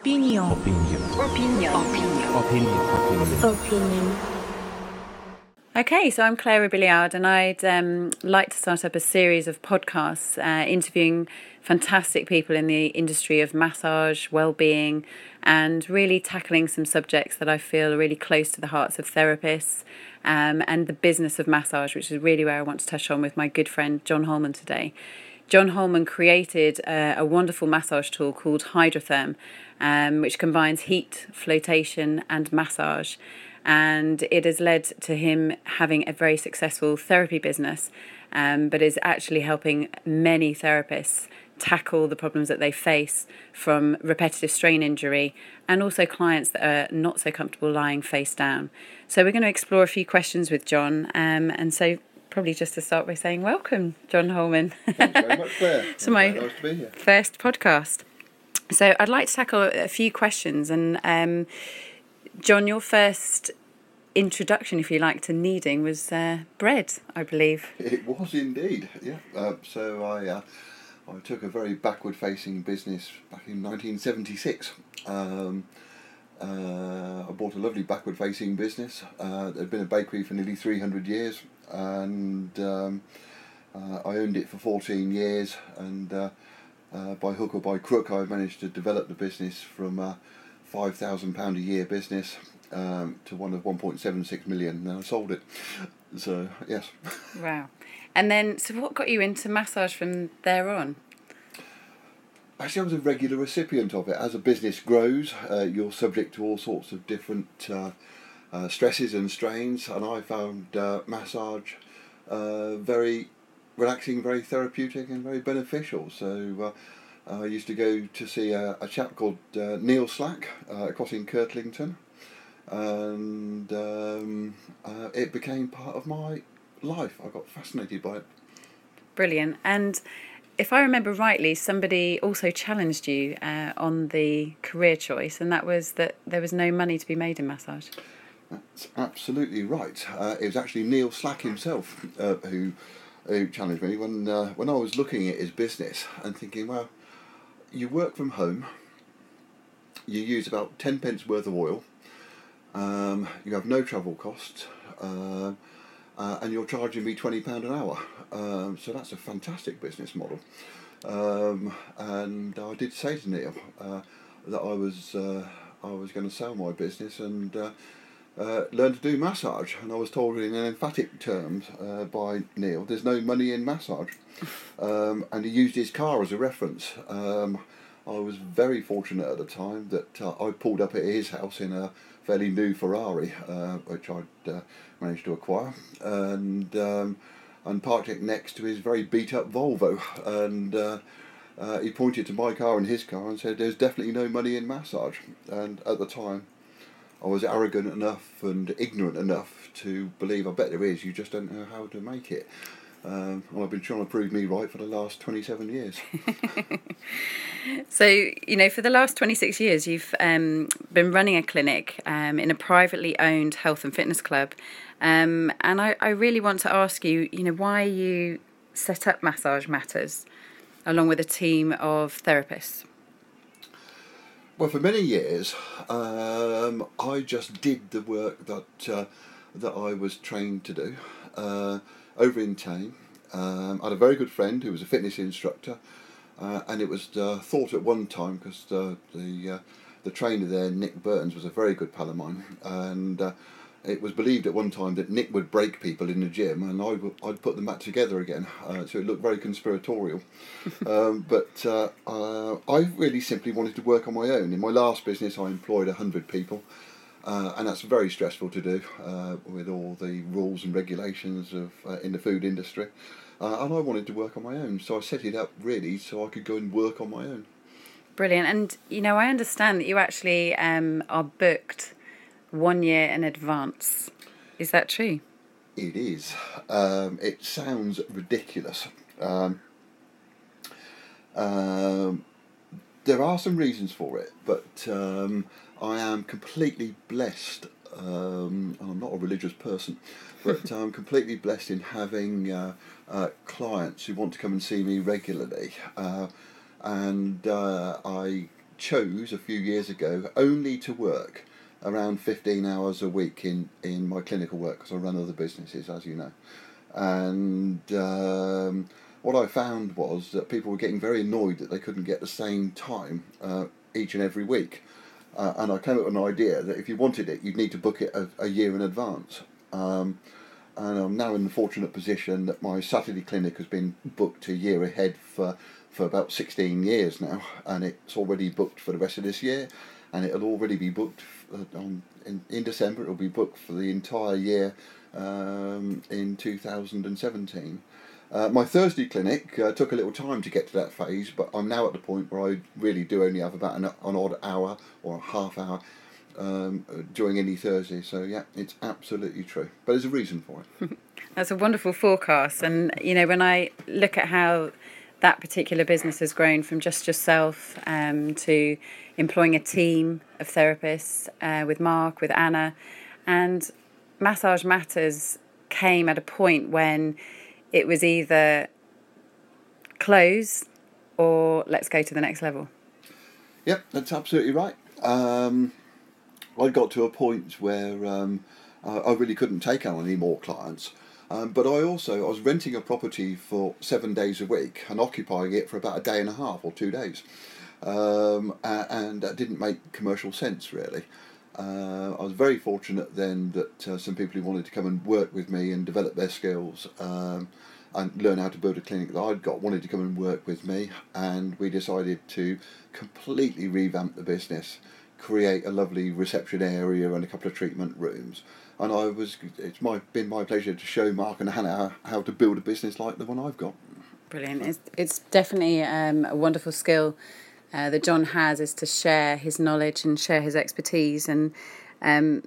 Opinion. Opinion. Opinion. Opinion. Opinion. Opinion. Okay, so I'm Clara Billiard, and I'd um, like to start up a series of podcasts uh, interviewing fantastic people in the industry of massage, well-being, and really tackling some subjects that I feel are really close to the hearts of therapists um, and the business of massage, which is really where I want to touch on with my good friend John Holman today. John Holman created uh, a wonderful massage tool called Hydrotherm, um, which combines heat, flotation, and massage. And it has led to him having a very successful therapy business, um, but is actually helping many therapists tackle the problems that they face from repetitive strain injury and also clients that are not so comfortable lying face down. So, we're going to explore a few questions with John. Um, and so, probably just to start by saying welcome, John Holman. Thanks very much, Claire. So my- Nice to be here. first podcast. So I'd like to tackle a few questions. And um, John, your first introduction, if you like, to kneading was uh, bread, I believe. It was indeed, yeah. Uh, so I, uh, I took a very backward-facing business back in 1976. Um, uh, I bought a lovely backward-facing business. Uh, had been a bakery for nearly 300 years, and um, uh, I owned it for 14 years. And uh, uh, by hook or by crook, I managed to develop the business from a five thousand pound a year business um, to one of 1.76 million. And I sold it. So yes. Wow. And then, so what got you into massage from there on? Actually, I was a regular recipient of it. As a business grows, uh, you're subject to all sorts of different uh, uh, stresses and strains, and I found uh, massage uh, very relaxing, very therapeutic, and very beneficial. So uh, I used to go to see a, a chap called Neil Slack across in Kirtlington, and um, it became part of my life. I got fascinated by it. Brilliant. And if I remember rightly, somebody also challenged you uh, on the career choice, and that was that there was no money to be made in massage. That's absolutely right. Uh, it was actually Neil Slack himself uh, who who challenged me when uh, when I was looking at his business and thinking, well, you work from home, you use about ten pence worth of oil, um, you have no travel costs, uh, uh, and you're charging me twenty pound an hour. Um, so that's a fantastic business model. Um, and I did say to Neil uh, that I was I was going to sell my business and uh, learn to do massage. And I was told in emphatic terms uh, by Neil, "There's no money in massage," um, and he used his car as a reference. Um, I was very fortunate at the time that uh, I pulled up at his house in a fairly new Ferrari, uh, which I'd uh, managed to acquire, and um, and parked it next to his very beat up Volvo. And uh, he pointed to my car and his car and said, "There's definitely no money in massage." And at the time, I was arrogant enough and ignorant enough to believe, "I bet there is. You just don't know how to make it." Um, I've been trying to prove me right for the last 27 years. So, you know, for the last 26 years, you've um, been running a clinic um, in a privately owned health and fitness club. Um, and I, I really want to ask you, you know, why you set up Massage Matters along with a team of therapists. Well, for many years, um, I just did the work that uh, that I was trained to do uh, over in Thame. Um, I had a very good friend who was a fitness instructor, uh, and it was uh, thought at one time because uh, the uh, the trainer there, Nick Burns, was a very good pal of mine, and it was believed at one time that Nick would break people in the gym, and I would I'd put them back together again, uh, so it looked very conspiratorial. um, but uh, uh, I really simply wanted to work on my own. In my last business, I employed hundred people. Uh, and that's very stressful to do uh, with all the rules and regulations of uh, in the food industry. Uh, and I wanted to work on my own, so I set it up really so I could go and work on my own. Brilliant. And, you know, I understand that you actually um, are booked one year in advance. Is that true? It is. Um, it sounds ridiculous. Um, um, there are some reasons for it, but um, I am completely blessed. Um, and I'm not a religious person, but I'm completely blessed in having uh, uh, clients who want to come and see me regularly. Uh, and uh, I chose a few years ago only to work around 15 hours a week in, in my clinical work because I run other businesses, as you know. And um, what I found was that people were getting very annoyed that they couldn't get the same time uh, each and every week. Uh, and I came up with an idea that if you wanted it, you'd need to book it a, a year in advance. Um, and I'm now in the fortunate position that my Saturday clinic has been booked a year ahead for, for about 16 years now, and it's already booked for the rest of this year, and it'll already be booked uh, on, in, in December, it'll be booked for the entire year um, in 2017. Uh, my Thursday clinic uh, took a little time to get to that phase, but I'm now at the point where I really do only have about an, an odd hour or a half hour um, during any Thursday. So yeah, it's absolutely true. But there's a reason for it. That's a wonderful forecast, and you know when I look at how that particular business has grown from just yourself um, to employing a team of therapists uh, with Mark, with Anna, and Massage Matters came at a point when it was either close or let's go to the next level. Yep, that's absolutely right. Um, I got to a point where um, I really couldn't take on any more clients. Um, but I also I was renting a property for seven days a week and occupying it for about a day and a half or two days, um, and that didn't make commercial sense really. Uh, I was very fortunate then that uh, some people who wanted to come and work with me and develop their skills um, and learn how to build a clinic that I'd got wanted to come and work with me, and we decided to completely revamp the business, create a lovely reception area and a couple of treatment rooms. And I was it's my been my pleasure to show Mark and Hannah how, how to build a business like the one I've got. Brilliant! It's it's definitely um, a wonderful skill uh, that John has is to share his knowledge and share his expertise. And um,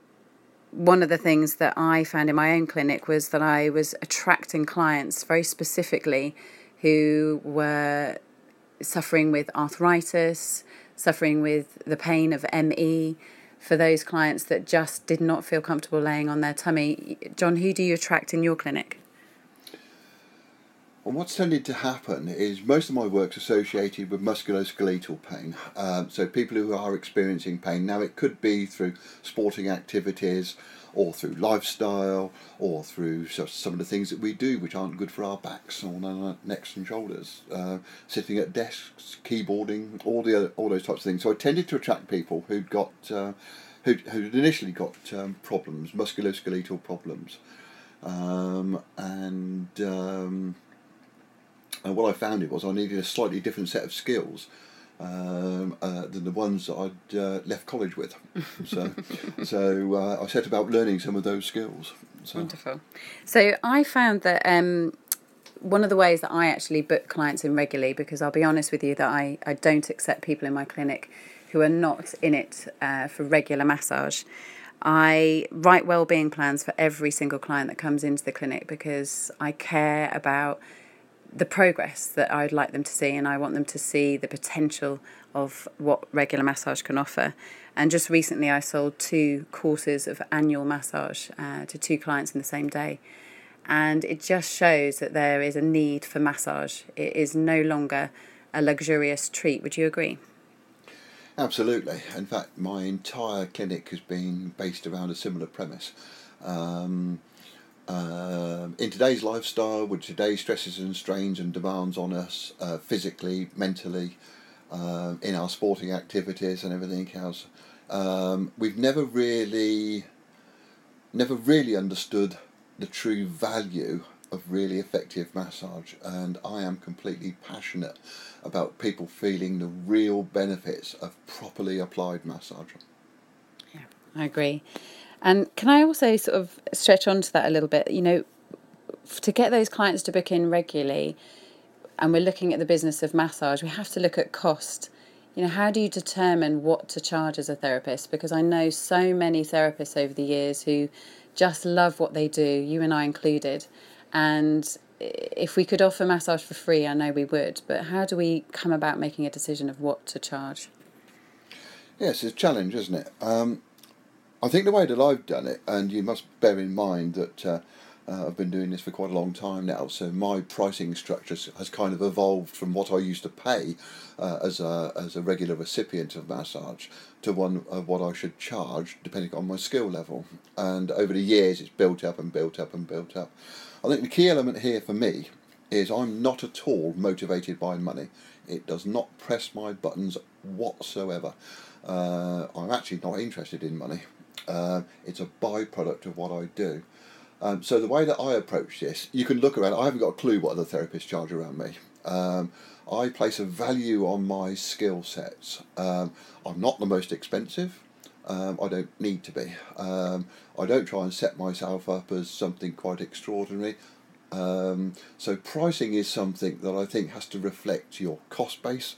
one of the things that I found in my own clinic was that I was attracting clients very specifically who were suffering with arthritis, suffering with the pain of ME. For those clients that just did not feel comfortable laying on their tummy, John, who do you attract in your clinic? And what's tended to happen is most of my work's associated with musculoskeletal pain. Um, so people who are experiencing pain. Now it could be through sporting activities, or through lifestyle, or through some of the things that we do which aren't good for our backs or our necks and shoulders. Uh, sitting at desks, keyboarding, all the other, all those types of things. So I tended to attract people who'd got uh, who'd, who'd initially got um, problems, musculoskeletal problems, um, and um, and what I found it was I needed a slightly different set of skills um, uh, than the ones that I'd uh, left college with. So, so uh, I set about learning some of those skills. So. Wonderful. So I found that um, one of the ways that I actually book clients in regularly, because I'll be honest with you that I, I don't accept people in my clinic who are not in it uh, for regular massage. I write well-being plans for every single client that comes into the clinic because I care about the progress that I'd like them to see, and I want them to see the potential of what regular massage can offer. And just recently, I sold two courses of annual massage uh, to two clients in the same day. And it just shows that there is a need for massage. It is no longer a luxurious treat. Would you agree? Absolutely. In fact, my entire clinic has been based around a similar premise. Um, um, in today's lifestyle, with today's stresses and strains and demands on us uh, physically, mentally, uh, in our sporting activities and everything else, um, we've never really, never really understood the true value of really effective massage, and I am completely passionate about people feeling the real benefits of properly applied massage. Yeah, I agree. And can I also sort of stretch onto that a little bit? You know, to get those clients to book in regularly, and we're looking at the business of massage, we have to look at cost. You know, how do you determine what to charge as a therapist? Because I know so many therapists over the years who just love what they do, you and I included. And if we could offer massage for free, I know we would. But how do we come about making a decision of what to charge? Yes, it's a challenge, isn't it? Um, I think the way that I've done it, and you must bear in mind that uh, Uh, I've been doing this for quite a long time now, so my pricing structure has kind of evolved from what I used to pay uh, as a as a regular recipient of massage to one of what I should charge depending on my skill level. And over the years, it's built up and built up and built up. I think the key element here for me is I'm not at all motivated by money. It does not press my buttons whatsoever. Uh, I'm actually not interested in money. It's a byproduct of what I do. Um, so the way that I approach this, you can look around. I haven't got a clue what other therapists charge around me. Um, I place a value on my skill sets. Um, I'm not the most expensive. Um, I don't need to be. Um, I don't try and set myself up as something quite extraordinary. Um, so pricing is something that I think has to reflect your cost base.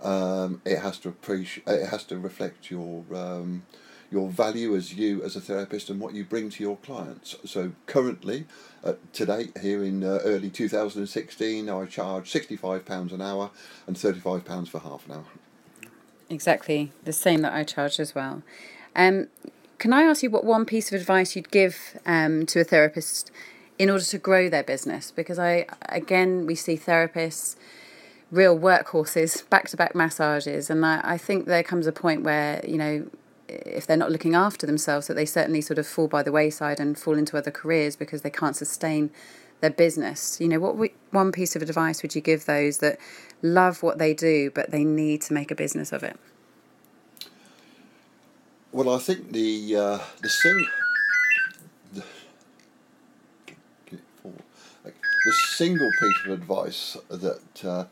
Um, it has to appreciate. It has to reflect your um, your value as you as a therapist and what you bring to your clients. So currently, uh, to date, here in uh, early 2016, I charge £65 an hour and £35 for half an hour. Exactly the same that I charge as well. Um, can I ask you what one piece of advice you'd give um, to a therapist in order to grow their business? Because I, again, we see therapists, real workhorses, back to back massages, and I, I think there comes a point where, you know, if they're not looking after themselves, that they certainly sort of fall by the wayside and fall into other careers because they can't sustain their business. You know, what one piece of advice would you give those that love what they do but they need to make a business of it? Well, I think the uh, the sing the, the single piece of advice that uh,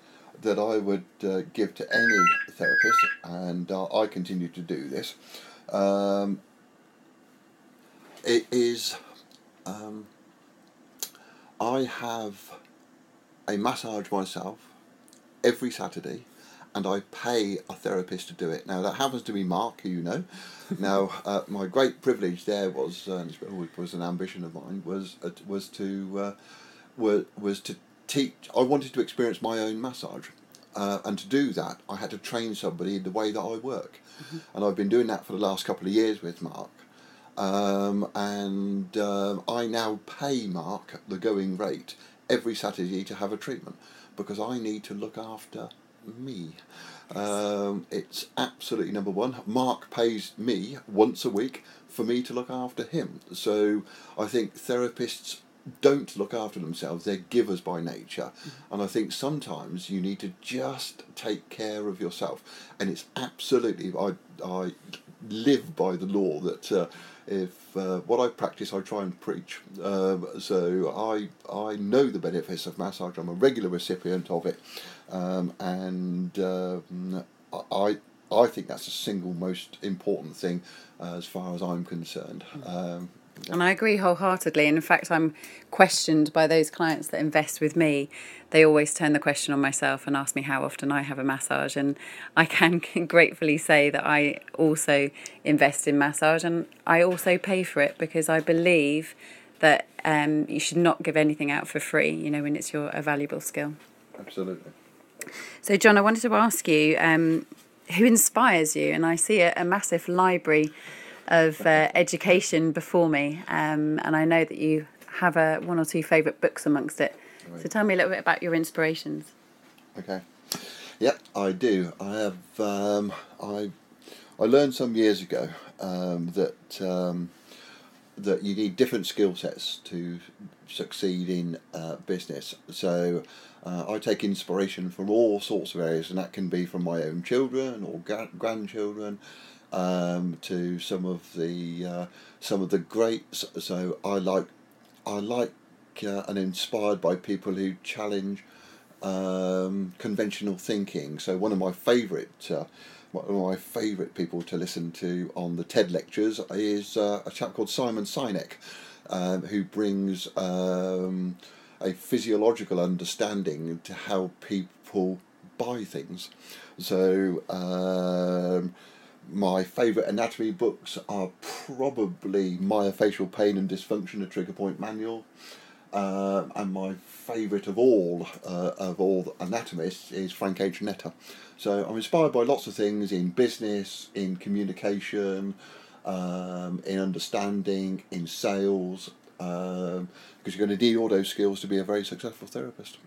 that I would uh, give to any therapist, and uh, I continue to do this, um, it is um, I have a massage myself every Saturday and I pay a therapist to do it. Now that happens to be Mark, who you know. now uh, my great privilege there was, uh, and it was an ambition of mine, was uh, was to uh, was was to teach. I wanted to experience my own massage. Uh, and to do that, I had to train somebody in the way that I work. Mm-hmm. And I've been doing that for the last couple of years with Mark. Um, and um, I now pay Mark the going rate every Saturday to have a treatment because I need to look after me. Um, it's absolutely number one. Mark pays me once a week for me to look after him. So I think therapists don't look after themselves, they're givers by nature. And I think sometimes you need to just take care of yourself. And it's absolutely, I, I live by the law that uh, if uh, what I practice, I try and preach. Um, so I, I know the benefits of massage, I'm a regular recipient of it. Um, and um, I, I think that's the single most important thing uh, as far as I'm concerned. And I agree wholeheartedly. And in fact, I'm questioned by those clients that invest with me. They always turn the question on myself and ask me how often I have a massage. And I can gratefully say that I also invest in massage and I also pay for it because I believe that um, you should not give anything out for free, you know, when it's your a valuable skill. Absolutely. So, John, I wanted to ask you um, who inspires you? And I see a, a massive library of uh, education before me, um, and I know that you have a one or two favourite books amongst it. Right. So tell me a little bit about your inspirations. Okay. Yep, I do. I have. Um, I I learned some years ago um, that um, that you need different skill sets to succeed in uh, business. So uh, I take inspiration from all sorts of areas, and that can be from my own children or gra- grandchildren um, to some of the uh, some of the greats. So I like I like uh, and inspired by people who challenge um, conventional thinking. So one of my favourite. Uh, one of my favourite people to listen to on the TED lectures is uh, a chap called Simon Sinek, um, who brings um, a physiological understanding to how people buy things. So, um, my favourite anatomy books are probably Myofascial Pain and Dysfunction, a trigger point manual. Uh, and my favourite of all uh, of all anatomists is Frank H. Netter. So I'm inspired by lots of things in business, in communication, um, in understanding, in sales, um, because you're going to need all those skills to be a very successful therapist.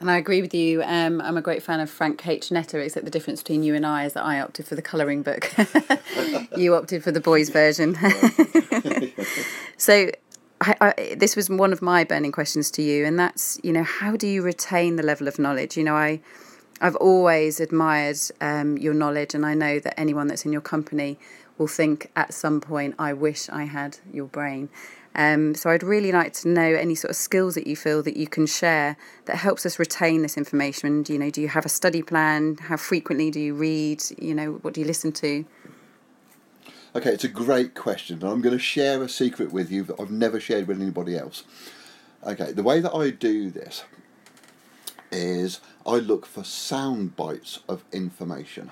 And I agree with you. Um, I'm a great fan of Frank H. Netter, except the difference between you and I is that I opted for the colouring book. you opted for the boys' version. so, I, I, this was one of my burning questions to you, and that's, you know, how do you retain the level of knowledge? You know, I, I've always admired um, your knowledge, and I know that anyone that's in your company will think at some point, I wish I had your brain. Um, so I'd really like to know any sort of skills that you feel that you can share that helps us retain this information. You know, do you have a study plan? How frequently do you read? You know, what do you listen to? Okay, it's a great question, and I'm going to share a secret with you that I've never shared with anybody else. Okay, the way that I do this is I look for sound bites of information.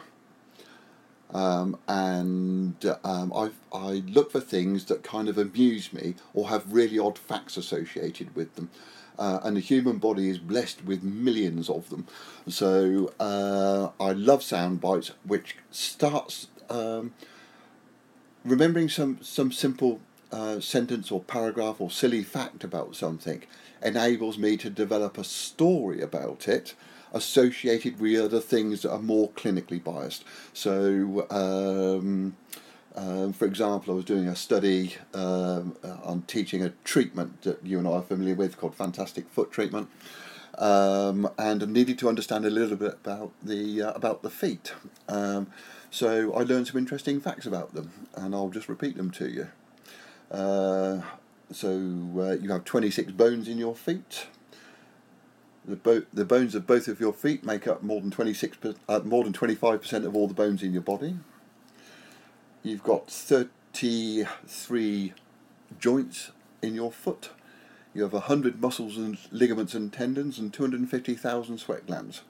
Um, and um, I, I look for things that kind of amuse me or have really odd facts associated with them. Uh, and the human body is blessed with millions of them. So uh, I love sound bites, which starts um, remembering some, some simple uh, sentence or paragraph or silly fact about something enables me to develop a story about it associated with other things that are more clinically biased. So, um, um, for example, I was doing a study um, uh, on teaching a treatment that you and I are familiar with called Fantastic Foot Treatment. Um, and I needed to understand a little bit about the uh, about the feet. Um, so I learned some interesting facts about them, and I'll just repeat them to you. Uh, so uh, you have 26 bones in your feet. The, bo- the bones of both of your feet make up more than 26 uh, more than 25% of all the bones in your body. You've got 33 joints in your foot. You have 100 muscles and ligaments and tendons and 250,000 sweat glands.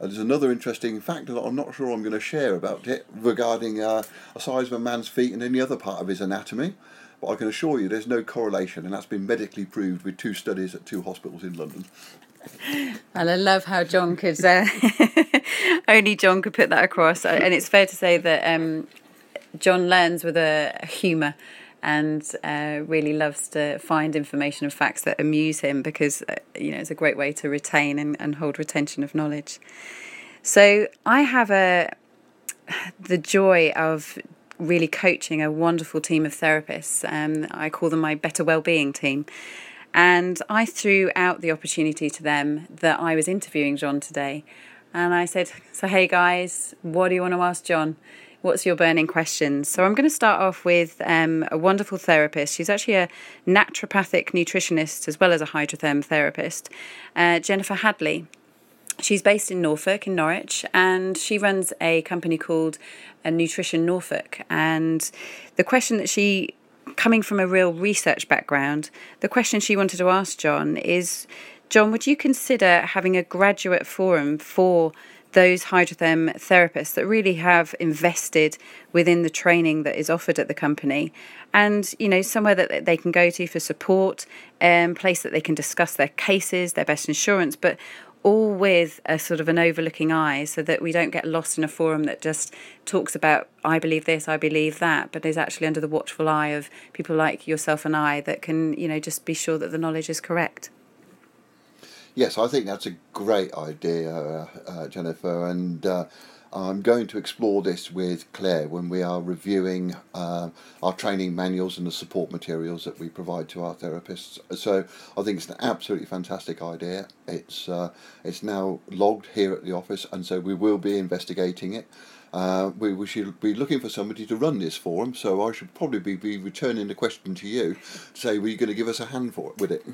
Uh, there's another interesting fact that I'm not sure I'm going to share about it regarding uh, the size of a man's feet and any other part of his anatomy, but I can assure you there's no correlation, and that's been medically proved with two studies at two hospitals in London. And I love how John could, uh, only John could put that across. And it's fair to say that um, John learns with a, a humour and uh, really loves to find information and facts that amuse him because, uh, you know, it's a great way to retain and, and hold retention of knowledge. So I have a the joy of really coaching a wonderful team of therapists. Um, I call them my better well-being team. And I threw out the opportunity to them that I was interviewing John today. And I said, So, hey guys, what do you want to ask John? What's your burning questions? So, I'm going to start off with um, a wonderful therapist. She's actually a naturopathic nutritionist as well as a hydrotherm therapist, uh, Jennifer Hadley. She's based in Norfolk, in Norwich, and she runs a company called uh, Nutrition Norfolk. And the question that she coming from a real research background, the question she wanted to ask John is John, would you consider having a graduate forum for those hydrotherm therapists that really have invested within the training that is offered at the company? And you know somewhere that they can go to for support um place that they can discuss their cases their best insurance but all with a sort of an overlooking eye so that we don't get lost in a forum that just talks about I believe this, I believe that, but is actually under the watchful eye of people like yourself and I that can, you know, just be sure that the knowledge is correct. Yes, I think that's a great idea, uh, uh, Jennifer, and uh, I'm going to explore this with Claire when we are reviewing uh, our training manuals and the support materials that we provide to our therapists. So I think it's an absolutely fantastic idea. It's uh, it's now logged here at the office, and so we will be investigating it. Uh, we, we should be looking for somebody to run this forum, so I should probably be, be returning the question to you to say, were you going to give us a hand for it with it?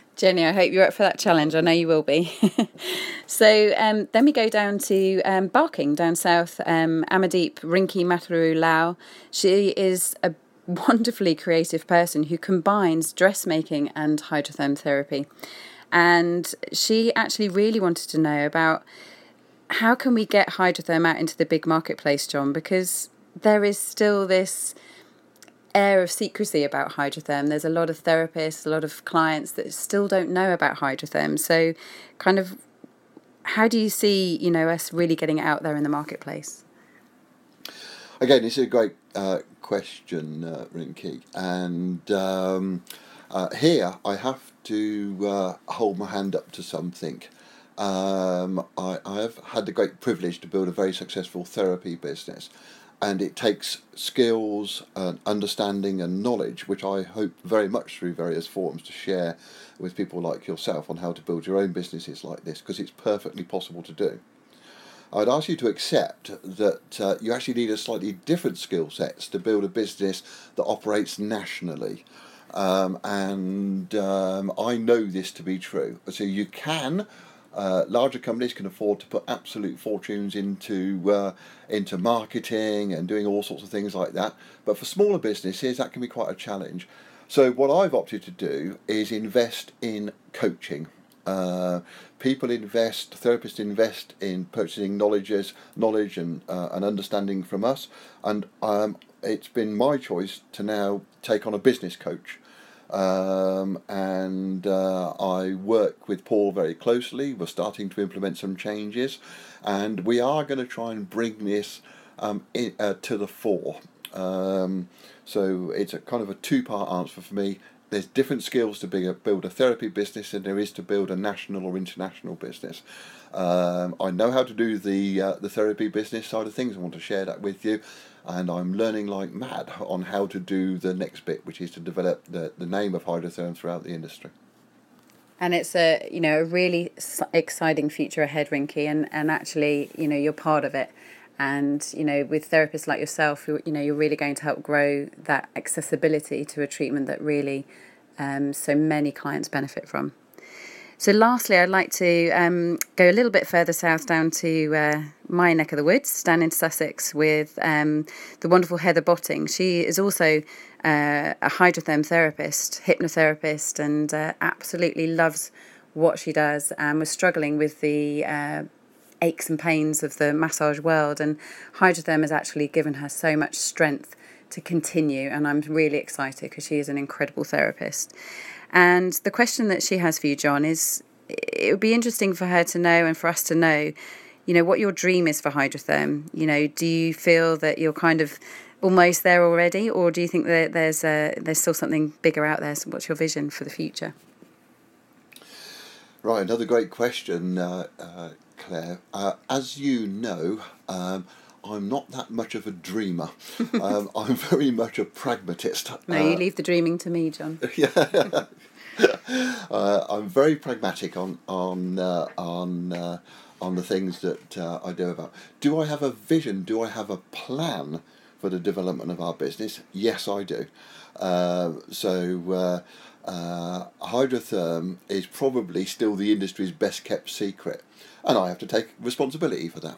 Jenny, I hope you're up for that challenge. I know you will be. so um, then we go down to um, Barking down south, um, Amadeep Rinki Matharu Lau. She is a wonderfully creative person who combines dressmaking and hydrotherm therapy. And she actually really wanted to know about how can we get hydrotherm out into the big marketplace, John? Because there is still this air of secrecy about hydrotherm. There's a lot of therapists, a lot of clients that still don't know about hydrotherm. So, kind of, how do you see, you know, us really getting it out there in the marketplace? Again, it's a great uh, question, uh, Rinki, and um, Uh, here, I have to uh, hold my hand up to something. Um, I, I have had the great privilege to build a very successful therapy business, and it takes skills and understanding and knowledge, which I hope very much through various forums to share with people like yourself on how to build your own businesses like this, because it's perfectly possible to do. I'd ask you to accept that uh, you actually need a slightly different skill sets to build a business that operates nationally. Um, and um, I know this to be true. So you can uh, larger companies can afford to put absolute fortunes into uh, into marketing and doing all sorts of things like that. But for smaller businesses, that can be quite a challenge. So what I've opted to do is invest in coaching. Uh, people invest, therapists invest in purchasing knowledges, knowledge and uh, and understanding from us, and um, it's been my choice to now take on a business coach. Um, and uh, I work with Paul very closely. We're starting to implement some changes, and we are going to try and bring this um, in, uh, to the fore. Um, so it's a kind of a two-part answer for me. There's different skills to be a, build a therapy business than there is to build a national or international business. Um, I know how to do the uh, the therapy business side of things. I want to share that with you and I'm learning like mad on how to do the next bit, which is to develop the, the name of hydrotherm throughout the industry. And it's a you know a really exciting future ahead, Rinki, and and actually you know you're part of it, and you know with therapists like yourself, you know you're really going to help grow that accessibility to a treatment that really um, so many clients benefit from. So, lastly, I'd like to um, go a little bit further south down to uh, my neck of the woods, down in Sussex, with um, the wonderful Heather Botting. She is also uh, a hydrotherm therapist, hypnotherapist, and uh, absolutely loves what she does and was struggling with the uh, aches and pains of the massage world. And hydrotherm has actually given her so much strength to continue, and I'm really excited because she is an incredible therapist. And the question that she has for you, John, is it would be interesting for her to know and for us to know, you know, what your dream is for hydrotherm. You know, do you feel that you're kind of almost there already, or do you think that there's a, there's still something bigger out there? So what's your vision for the future? Right, another great question, uh, uh, Claire. Uh, as you know, um, I'm not that much of a dreamer. um, I'm very much a pragmatist. No, you uh, leave the dreaming to me, John. yeah. uh, I'm very pragmatic on on uh, on uh, on the things that uh, I do about. Do I have a vision? Do I have a plan for the development of our business? Yes, I do. Uh, so. hydrotherm is probably still the industry's best kept secret, and I have to take responsibility for that.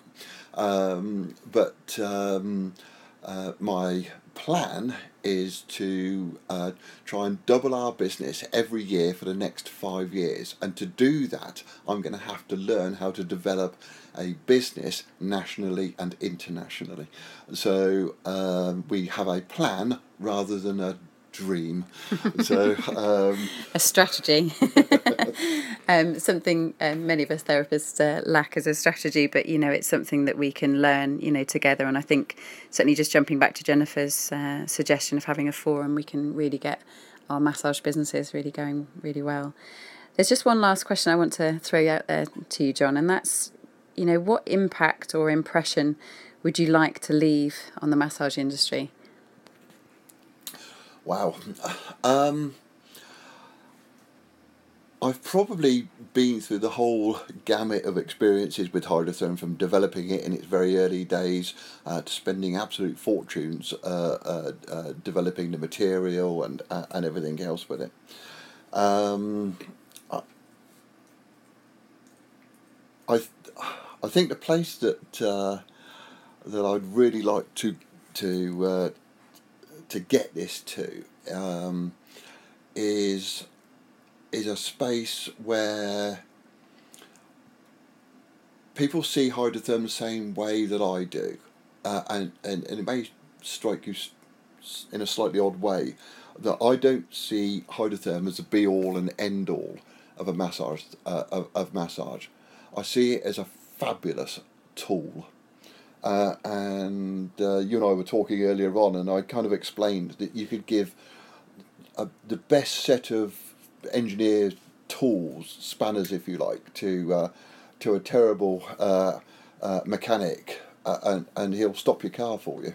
Um, but um, uh, my plan is to uh, try and double our business every year for the next five years. And to do that, I'm going to have to learn how to develop a business nationally and internationally. So um, we have a plan rather than a dream. so um, a strategy. um, something um, many of us therapists uh, lack as a strategy, but you know it's something that we can learn, you know, together. And I think certainly just jumping back to Jennifer's uh, suggestion of having a forum, we can really get our massage businesses really going really well. There's just one last question I want to throw out there to you, John, and that's, you know, what impact or impression would you like to leave on the massage industry? Wow. Um, I've probably been through the whole gamut of experiences with hydrotherm from developing it in its very early days uh, to spending absolute fortunes uh, uh, uh developing the material and uh, and everything else with it. Um, I, I, I think the place that uh, that I'd really like to to to get this to um, is is a space where people see hydrotherm the same way that I do, uh, and, and and it may strike you in a slightly odd way that I don't see hydrotherm as a be all and end all of a massage uh, of, of massage. I see it as a fabulous tool uh, and uh, you and I were talking earlier on, and I kind of explained that you could give a, the best set of engineers tools, spanners, if you like, to uh, to a terrible uh, uh, mechanic, uh, and and he'll stop your car for you.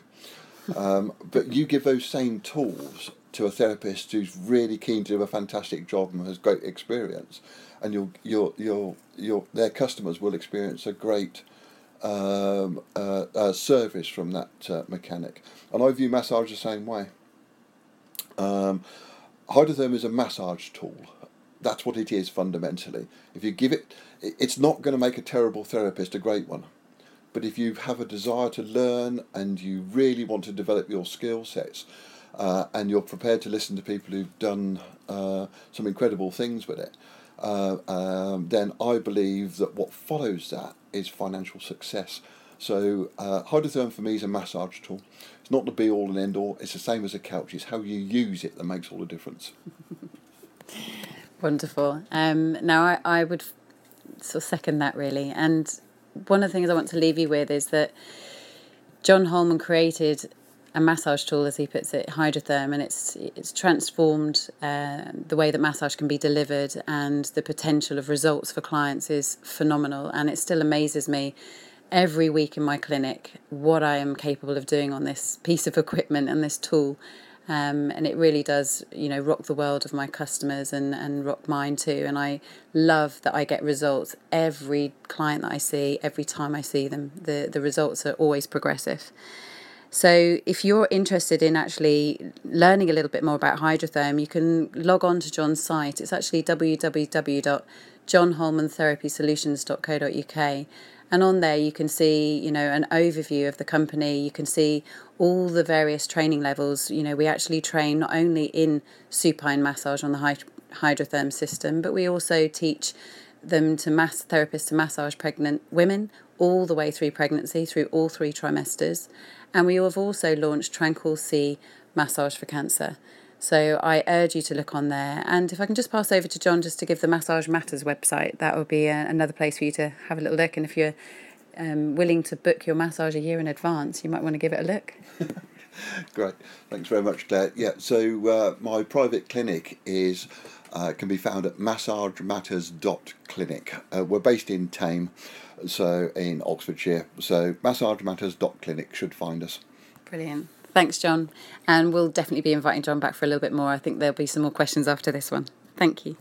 Um, but you give those same tools to a therapist who's really keen to do a fantastic job and has great experience, and your your your your their customers will experience a great um, uh, uh, service from that mechanic. And I view massage the same way. Um, hydrotherm is a massage tool. That's what it is fundamentally. If you give it, it's not going to make a terrible therapist a great one. But if you have a desire to learn and you really want to develop your skill sets, uh, and you're prepared to listen to people who've done uh, some incredible things with it, uh, um, then I believe that what follows that is financial success. So uh, hydrotherm for me is a massage tool. Not the be all and end all. It's the same as a couch. It's how you use it that makes all the difference. Wonderful. Um, now I, I would sort of second that really. And one of the things I want to leave you with is that John Holman created a massage tool, as he puts it, hydrotherm, and it's it's transformed uh, the way that massage can be delivered, and the potential of results for clients is phenomenal. And it still amazes me every week in my clinic what I am capable of doing on this piece of equipment and this tool. Um, and it really does, you know, rock the world of my customers and, and rock mine too. And I love that I get results every client that I see, every time I see them. The the results are always progressive. So if you're interested in actually learning a little bit more about hydrotherm, you can log on to John's site. It's actually www.johnholmantherapysolutions.co.uk. And on there you can see, you know, an overview of the company. You can see all the various training levels. You know, we actually train not only in supine massage on the hydrotherm system, but we also teach them to mass therapists to massage pregnant women all the way through pregnancy, through all three trimesters. And we have also launched Tranquil C Massage for Cancer. So I urge you to look on there. And if I can just pass over to John just to give the Massage Matters website, that would be a, uh, another place for you to have a little look. And if you're um, willing to book your massage a year in advance, you might want to give it a look. Great, thanks very much, Claire. Yeah, so uh, my private clinic is uh, can be found at massagematters.clinic. Uh, we're based in Thame, so in Oxfordshire. So massagematters.clinic should find us. Brilliant. Thanks, John. And we'll definitely be inviting John back for a little bit more. I think there'll be some more questions after this one. Thank you.